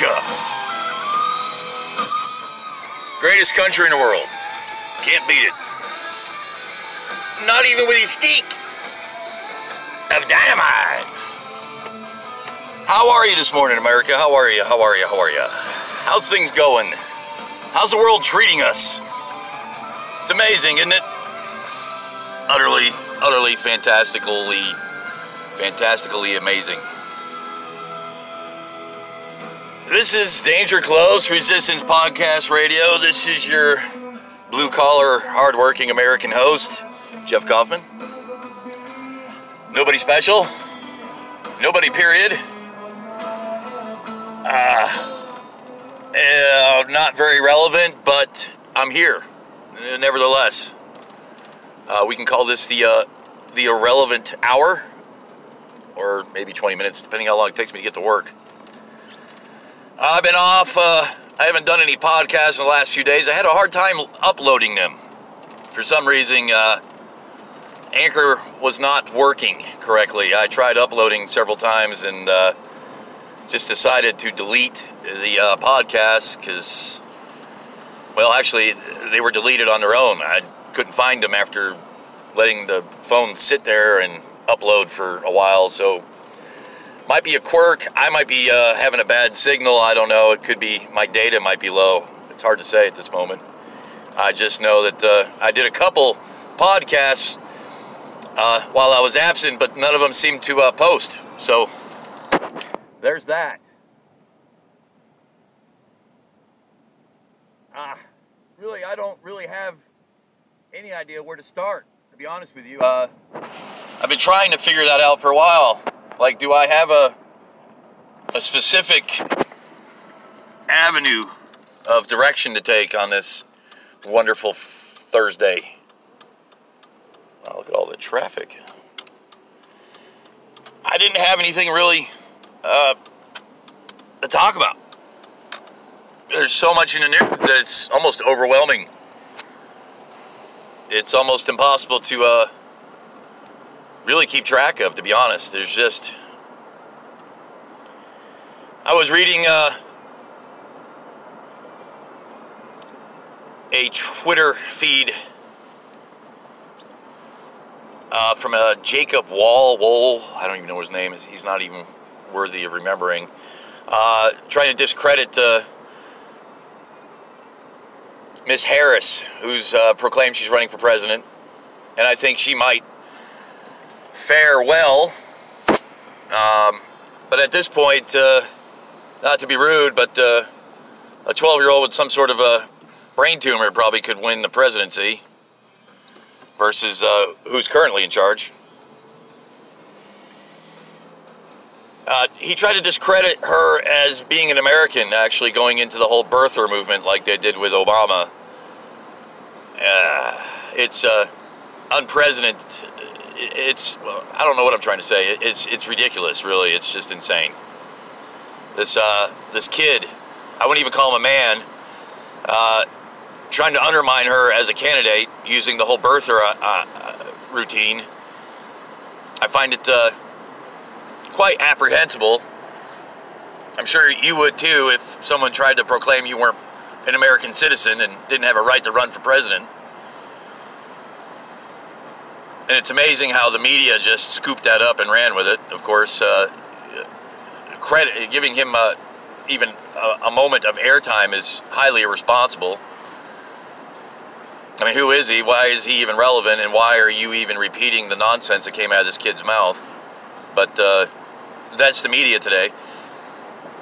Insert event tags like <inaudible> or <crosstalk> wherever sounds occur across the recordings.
America. Greatest country in the world. Can't beat it. Not even with his steak of dynamite. How are you this morning, America? How are you? How are you? How are you? How's things going? How's the world treating us? It's amazing, isn't it? Utterly, utterly fantastically, fantastically amazing. This is Danger Close Resistance Podcast Radio. This is your blue collar, hardworking American host, Jeff Kaufman. Nobody special. Nobody, period. Uh, uh, not very relevant, but I'm here. Uh, nevertheless, uh, we can call this the uh, the irrelevant hour, or maybe 20 minutes, depending how long it takes me to get to work. I've been off. Uh, I haven't done any podcasts in the last few days. I had a hard time uploading them. For some reason, uh, Anchor was not working correctly. I tried uploading several times and uh, just decided to delete the uh, because, well, actually, they were deleted on their own. I couldn't find them after letting the phone sit there and upload for a while. So, might be a quirk. I might be uh, having a bad signal. I don't know. It could be my data might be low. It's hard to say at this moment. I just know that uh, I did a couple podcasts uh, while I was absent, but none of them seemed to uh, post. So there's that. Ah, really, I don't really have any idea where to start. To be honest with you, uh, I've been trying to figure that out for a while. Like, do I have a a specific avenue of direction to take on this wonderful Thursday? Look at all the traffic. I didn't have anything really uh, to talk about. There's so much in the news that it's almost overwhelming. It's almost impossible to uh, really keep track of, to be honest. There's just. I was reading uh, a Twitter feed uh, from a Jacob Wall. Wool, I don't even know his name. He's not even worthy of remembering. Uh, trying to discredit uh, Miss Harris, who's uh, proclaimed she's running for president, and I think she might fare well. Um, but at this point, uh, not to be rude, but uh, a 12-year-old with some sort of a brain tumor probably could win the presidency versus uh, who's currently in charge. Uh, he tried to discredit her as being an American, actually going into the whole birther movement like they did with Obama. Uh, it's uh, unprecedented. It's I don't know what I'm trying to say. It's it's ridiculous, really. It's just insane. This uh, this kid, I wouldn't even call him a man. Uh, trying to undermine her as a candidate using the whole birther uh, uh, routine. I find it uh, quite apprehensible. I'm sure you would too if someone tried to proclaim you weren't an American citizen and didn't have a right to run for president. And it's amazing how the media just scooped that up and ran with it. Of course, uh, credit giving him uh, even a, a moment of airtime is highly irresponsible. I mean, who is he? Why is he even relevant? And why are you even repeating the nonsense that came out of this kid's mouth? But uh, that's the media today.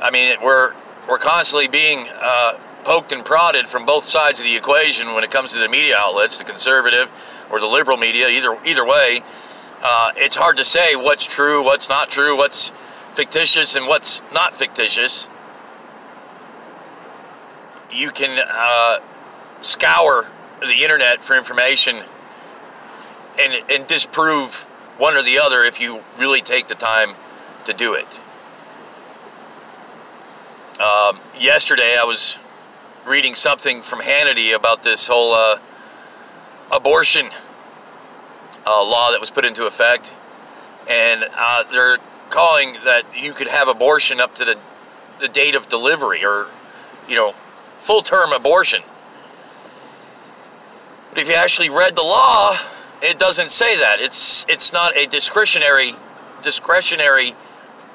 I mean, we're we're constantly being uh, poked and prodded from both sides of the equation when it comes to the media outlets, the conservative or the liberal media. Either either way, uh, it's hard to say what's true, what's not true, what's fictitious, and what's not fictitious. You can uh, scour the internet for information and, and disprove one or the other if you really take the time to do it. Um, yesterday, I was reading something from Hannity about this whole uh, abortion uh, law that was put into effect, and uh, they're calling that you could have abortion up to the the date of delivery or, you know, full term abortion. But if you actually read the law, it doesn't say that. It's it's not a discretionary discretionary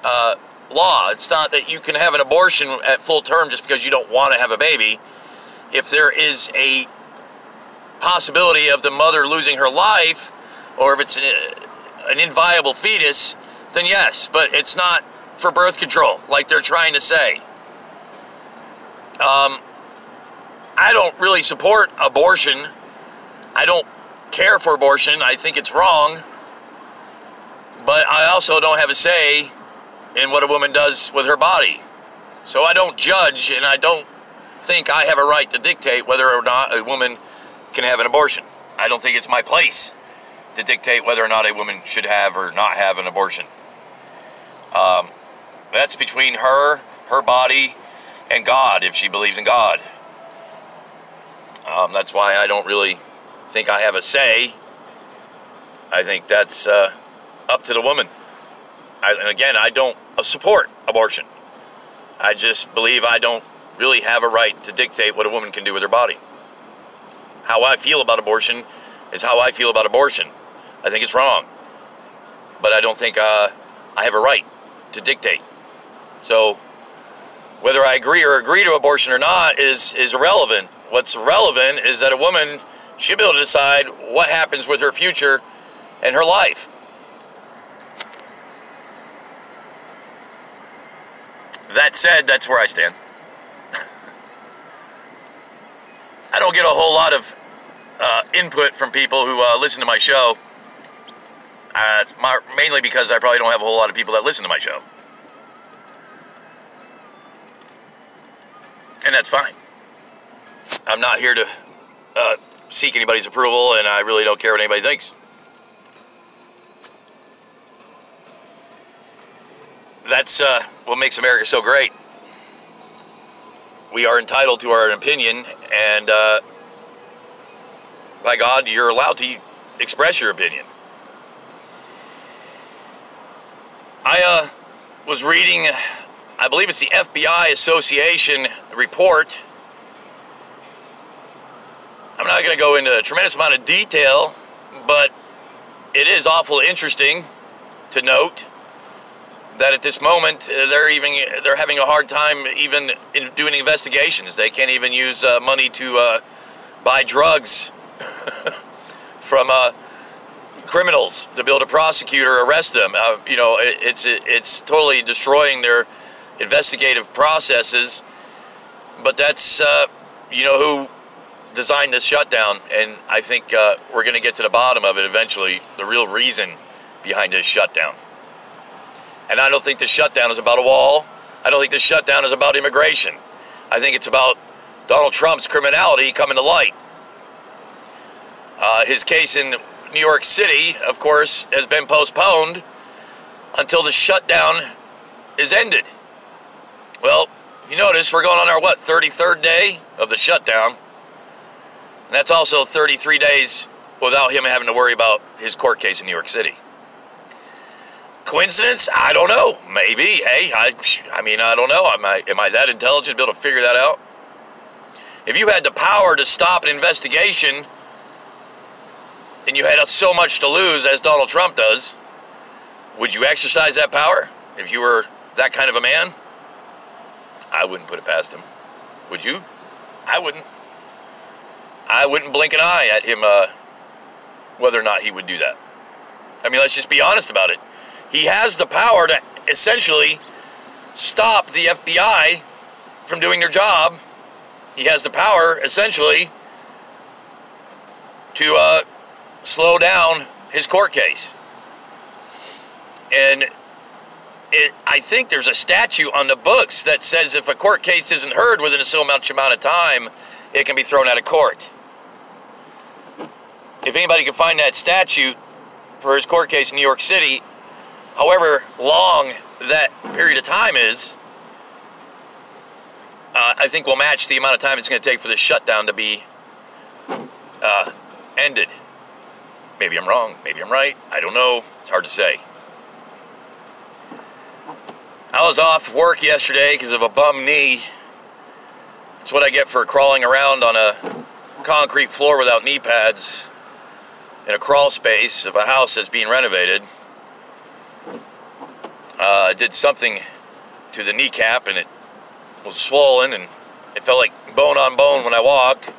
uh, law. It's not that you can have an abortion at full term just because you don't want to have a baby. If there is a possibility of the mother losing her life, or if it's a, an inviable fetus, then yes. But it's not for birth control, like they're trying to say. Um, I don't really support abortion. I don't care for abortion. I think it's wrong. But I also don't have a say in what a woman does with her body. So I don't judge, and I don't think I have a right to dictate whether or not a woman can have an abortion. I don't think it's my place to dictate whether or not a woman should have or not have an abortion. Um, that's between her, her body, and God, if she believes in God. Um, that's why I don't really think I have a say. I think that's uh, up to the woman. I, and again, I don't support abortion. I just believe I don't really have a right to dictate what a woman can do with her body. How I feel about abortion is how I feel about abortion. I think it's wrong. But I don't think uh, I have a right to dictate. So, whether I agree or agree to abortion or not is, is irrelevant. What's relevant is that a woman should be able to decide what happens with her future and her life. That said, that's where I stand. Get a whole lot of uh, input from people who uh, listen to my show. Uh, it's my, mainly because I probably don't have a whole lot of people that listen to my show. And that's fine. I'm not here to uh, seek anybody's approval, and I really don't care what anybody thinks. That's uh, what makes America so great. We are entitled to our opinion, and uh, by God, you're allowed to express your opinion. I uh, was reading, I believe it's the FBI Association report. I'm not going to go into a tremendous amount of detail, but it is awful interesting to note that at this moment uh, they're even they're having a hard time even in doing investigations. They can't even use uh, money to uh, buy drugs <laughs> from uh, criminals to be able to prosecute or arrest them. Uh, you know, it, it's it, it's totally destroying their investigative processes. But that's you know who designed this shutdown, and I think we're going to get to the bottom of it eventually. The real reason behind this shutdown. And I don't think the shutdown is about a wall. I don't think the shutdown is about immigration. I think it's about Donald Trump's criminality coming to light. Uh, his case in New York City, of course, has been postponed until the shutdown is ended. Well, you notice we're going on our, what, 33rd day of the shutdown. And that's also 33 days without him having to worry about his court case in New York City. Coincidence? I don't know. Maybe. Hey, I, I mean, I don't know. Am I, am I that intelligent to be able to figure that out? If you had the power to stop an investigation and you had so much to lose as Donald Trump does, would you exercise that power if you were that kind of a man? I wouldn't put it past him. Would you? I wouldn't. I wouldn't blink an eye at him uh, whether or not he would do that. I mean, let's just be honest about it. He has the power to essentially stop the FBI from doing their job. He has the power, essentially, to uh, slow down his court case. And it, I think there's a statute on the books that says if a court case isn't heard within a so much amount of time, it can be thrown out of court. If anybody can find that statute for his court case in New York City, however long that period of time is, uh, I think will match the amount of time it's going to take for the shutdown to be uh, ended. Maybe I'm wrong. Maybe I'm right. I don't know. It's hard to say. I was off work yesterday because of a bum knee. It's what I get for crawling around on a concrete floor without knee pads in a crawl space of a house that's being renovated. Uh, I did something to the kneecap and it was swollen and it felt like bone on bone when I walked.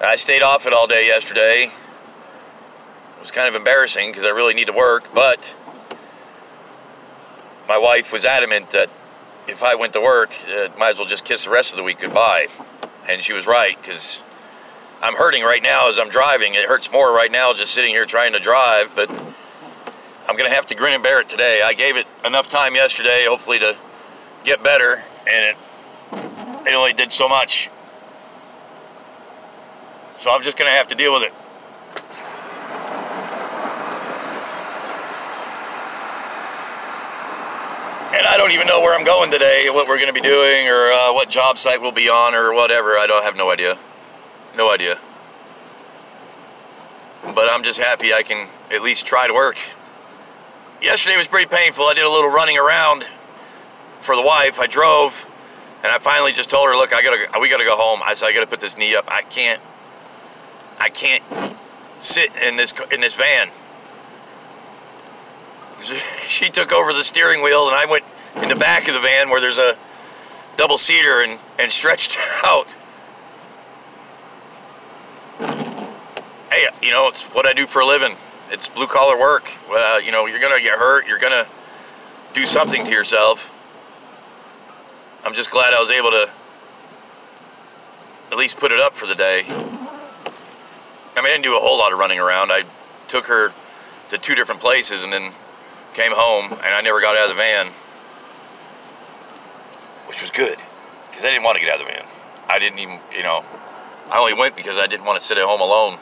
I stayed off it all day yesterday. It was kind of embarrassing because I really need to work, but my wife was adamant that if I went to work, uh, might as well just kiss the rest of the week goodbye. And she was right because I'm hurting right now as I'm driving. It hurts more right now just sitting here trying to drive, but I'm going to have to grin and bear it today. I gave it enough time yesterday, hopefully, to get better, and it, it only did so much. So I'm just going to have to deal with it. And I don't even know where I'm going today, what we're going to be doing, or uh, what job site we'll be on, or whatever. I don't have no idea. No idea. But I'm just happy I can at least try to work. Yesterday was pretty painful. I did a little running around for the wife. I drove, and I finally just told her, "Look, I gotta, we gotta go home." I said, "I gotta put this knee up. I can't, I can't sit in this in this van." <laughs> She took over the steering wheel, and I went in the back of the van where there's a double seater and and stretched <laughs> out. Hey, you know, it's what I do for a living. It's blue collar work. You know, you're gonna get hurt. You're gonna do something to yourself. I'm just glad I was able to at least put it up for the day. I mean, I didn't do a whole lot of running around. I took her to two different places and then came home, and I never got out of the van, which was good because I didn't want to get out of the van. I didn't even, you know, I only went because I didn't want to sit at home alone.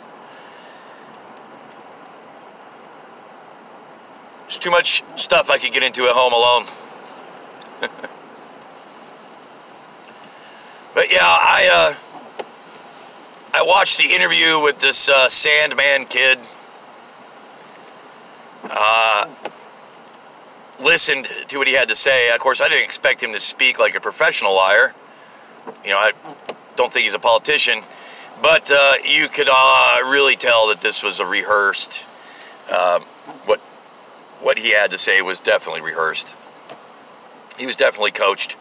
Too much stuff I could get into at home alone. <laughs> but yeah, I uh, I watched the interview with this uh, Sandmann kid. Uh, listened to what he had to say. Of course, I didn't expect him to speak like a professional liar. You know, I don't think he's a politician, but uh, you could uh, really tell that this was a rehearsed. Um, what what he had to say was definitely rehearsed. He was definitely coached,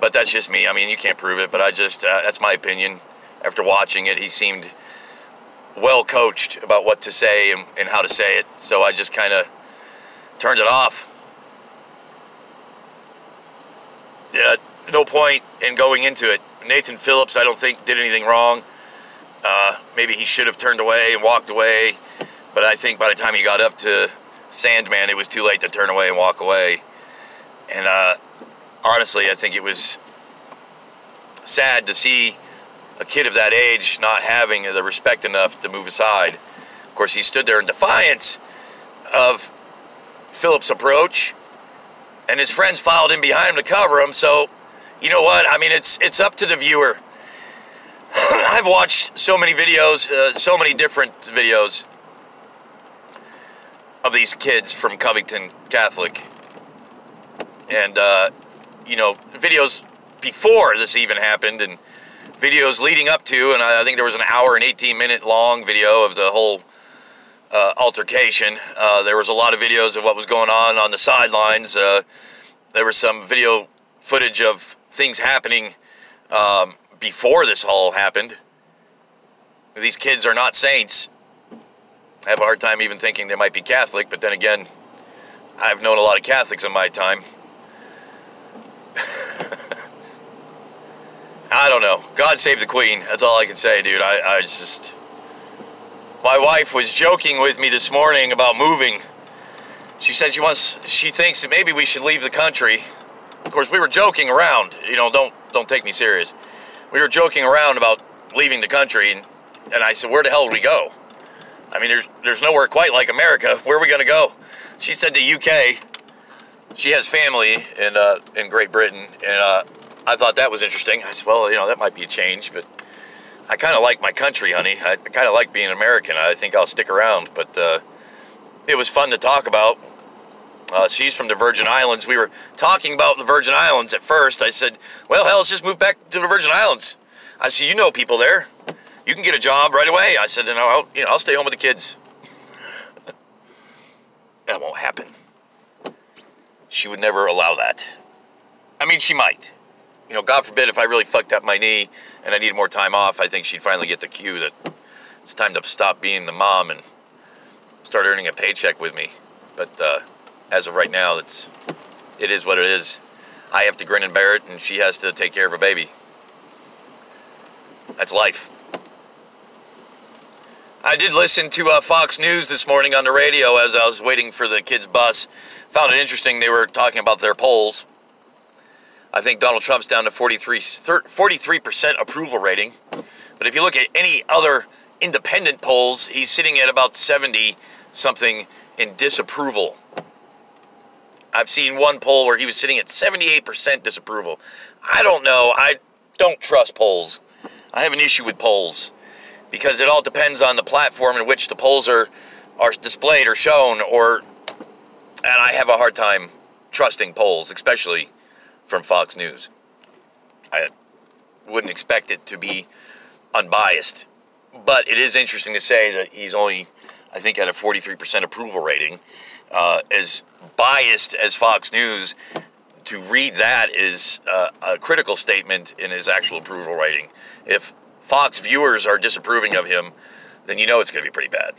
but that's just me. I mean, you can't prove it, but I just uh, that's my opinion. After watching it, he seemed well coached about what to say and, and how to say it. So I just kind of turned it off. Yeah, no point in going into it. Nathan Phillips, I don't think did anything wrong. Uh, maybe he should have turned away and walked away, but I think by the time he got up to Sandmann, it was too late to turn away and walk away. And uh, honestly, I think it was sad to see a kid of that age not having the respect enough to move aside. Of course, he stood there in defiance of Phillips' approach, and his friends filed in behind him to cover him. So, you know what? I mean, it's it's up to the viewer. <clears throat> I've watched so many videos, uh, so many different videos of these kids from Covington Catholic. And, uh, you know, videos before this even happened and videos leading up to, and I, think there was an hour and 18 minute long video of the whole uh, altercation. Uh, there was a lot of videos of what was going on on the sidelines. Uh, there was some video footage of things happening um, before this all happened. These kids are not saints. I have a hard time even thinking they might be Catholic, but then again, I've known a lot of Catholics in my time. <laughs> I don't know. God save the Queen. That's all I can say, dude. I, I just. My wife was joking with me this morning about moving. She said she wants. She thinks that maybe we should leave the country. Of course, we were joking around. You know, don't don't take me serious. We were joking around about leaving the country, and, and I said, "Where the hell would we go?" I mean, there's there's nowhere quite like America. Where are we gonna go? She said the UK. She has family in uh, in Great Britain, and uh, I thought that was interesting. I said, well, you know, that might be a change, but I kind of like my country, honey. I kind of like being American. I think I'll stick around, but uh, it was fun to talk about. Uh, she's from the Virgin Islands. We were talking about the Virgin Islands at first. I said, well, hell, let's just move back to the Virgin Islands. I said, you know people there. You can get a job right away. I said, no, I'll, you know, I'll stay home with the kids. <laughs> that won't happen. She would never allow that. I mean, she might. You know, God forbid if I really fucked up my knee and I needed more time off, I think she'd finally get the cue that it's time to stop being the mom and start earning a paycheck with me. But uh, as of right now, it's it is what it is. I have to grin and bear it, and she has to take care of a baby. That's life. I did listen to uh, Fox News this morning on the radio as I was waiting for the kids' bus. Found it interesting. They were talking about their polls. I think Donald Trump's down to 43, 43% approval rating. But if you look at any other independent polls, he's sitting at about 70 something in disapproval. I've seen one poll where he was sitting at 78% disapproval. I don't know. I don't trust polls. I have an issue with polls because it all depends on the platform in which the polls are are displayed or shown or and I have a hard time trusting polls, especially from Fox News. I wouldn't expect it to be unbiased, but it is interesting to say that he's only I think at a 43% approval rating. Uh, as biased as Fox News, to read that is uh, a critical statement in his actual approval rating. If Fox viewers are disapproving of him, then you know it's going to be pretty bad.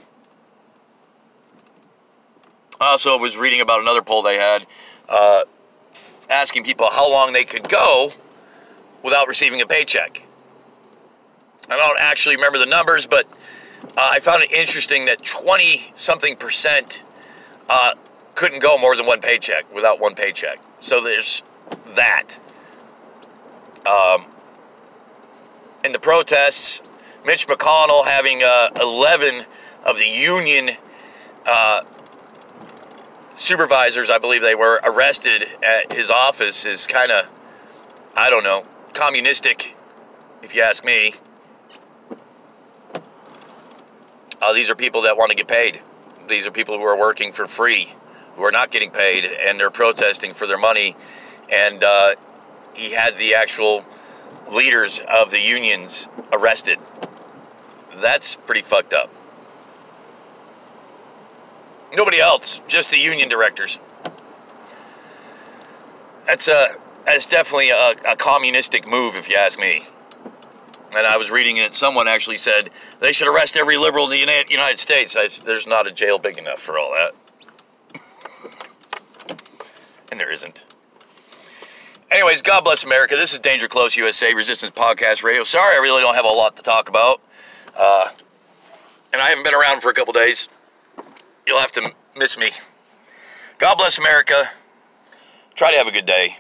I Also, was reading about another poll they had uh, asking people how long they could go without receiving a paycheck. I don't actually remember the numbers, but uh, I found it interesting that 20 something percent uh, couldn't go more than one paycheck without one paycheck. So there's that. Um, in the protests, Mitch McConnell having uh, 11 of the union uh, supervisors, I believe they were, arrested at his office is kind of, I don't know, communistic, if you ask me. Uh, these are people that want to get paid. These are people who are working for free, who are not getting paid, and they're protesting for their money. And uh, he had the actual leaders of the unions arrested. That's pretty fucked up. Nobody else, just the union directors. That's a that's definitely a, a communistic move, if you ask me. And I was reading it. Someone actually said they should arrest every liberal in the United States. I, there's not a jail big enough for all that, and there isn't. Anyways, God bless America. This is Danger Close USA Resistance Podcast Radio. Sorry, I really don't have a lot to talk about. Uh, and I haven't been around for a couple days. You'll have to miss me. God bless America. Try to have a good day.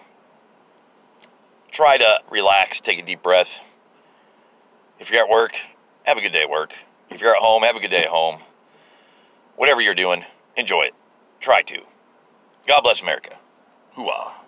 Try to relax, take a deep breath. If you're at work, have a good day at work. If you're at home, have a good day at home. Whatever you're doing, enjoy it. Try to. God bless America. Hooah.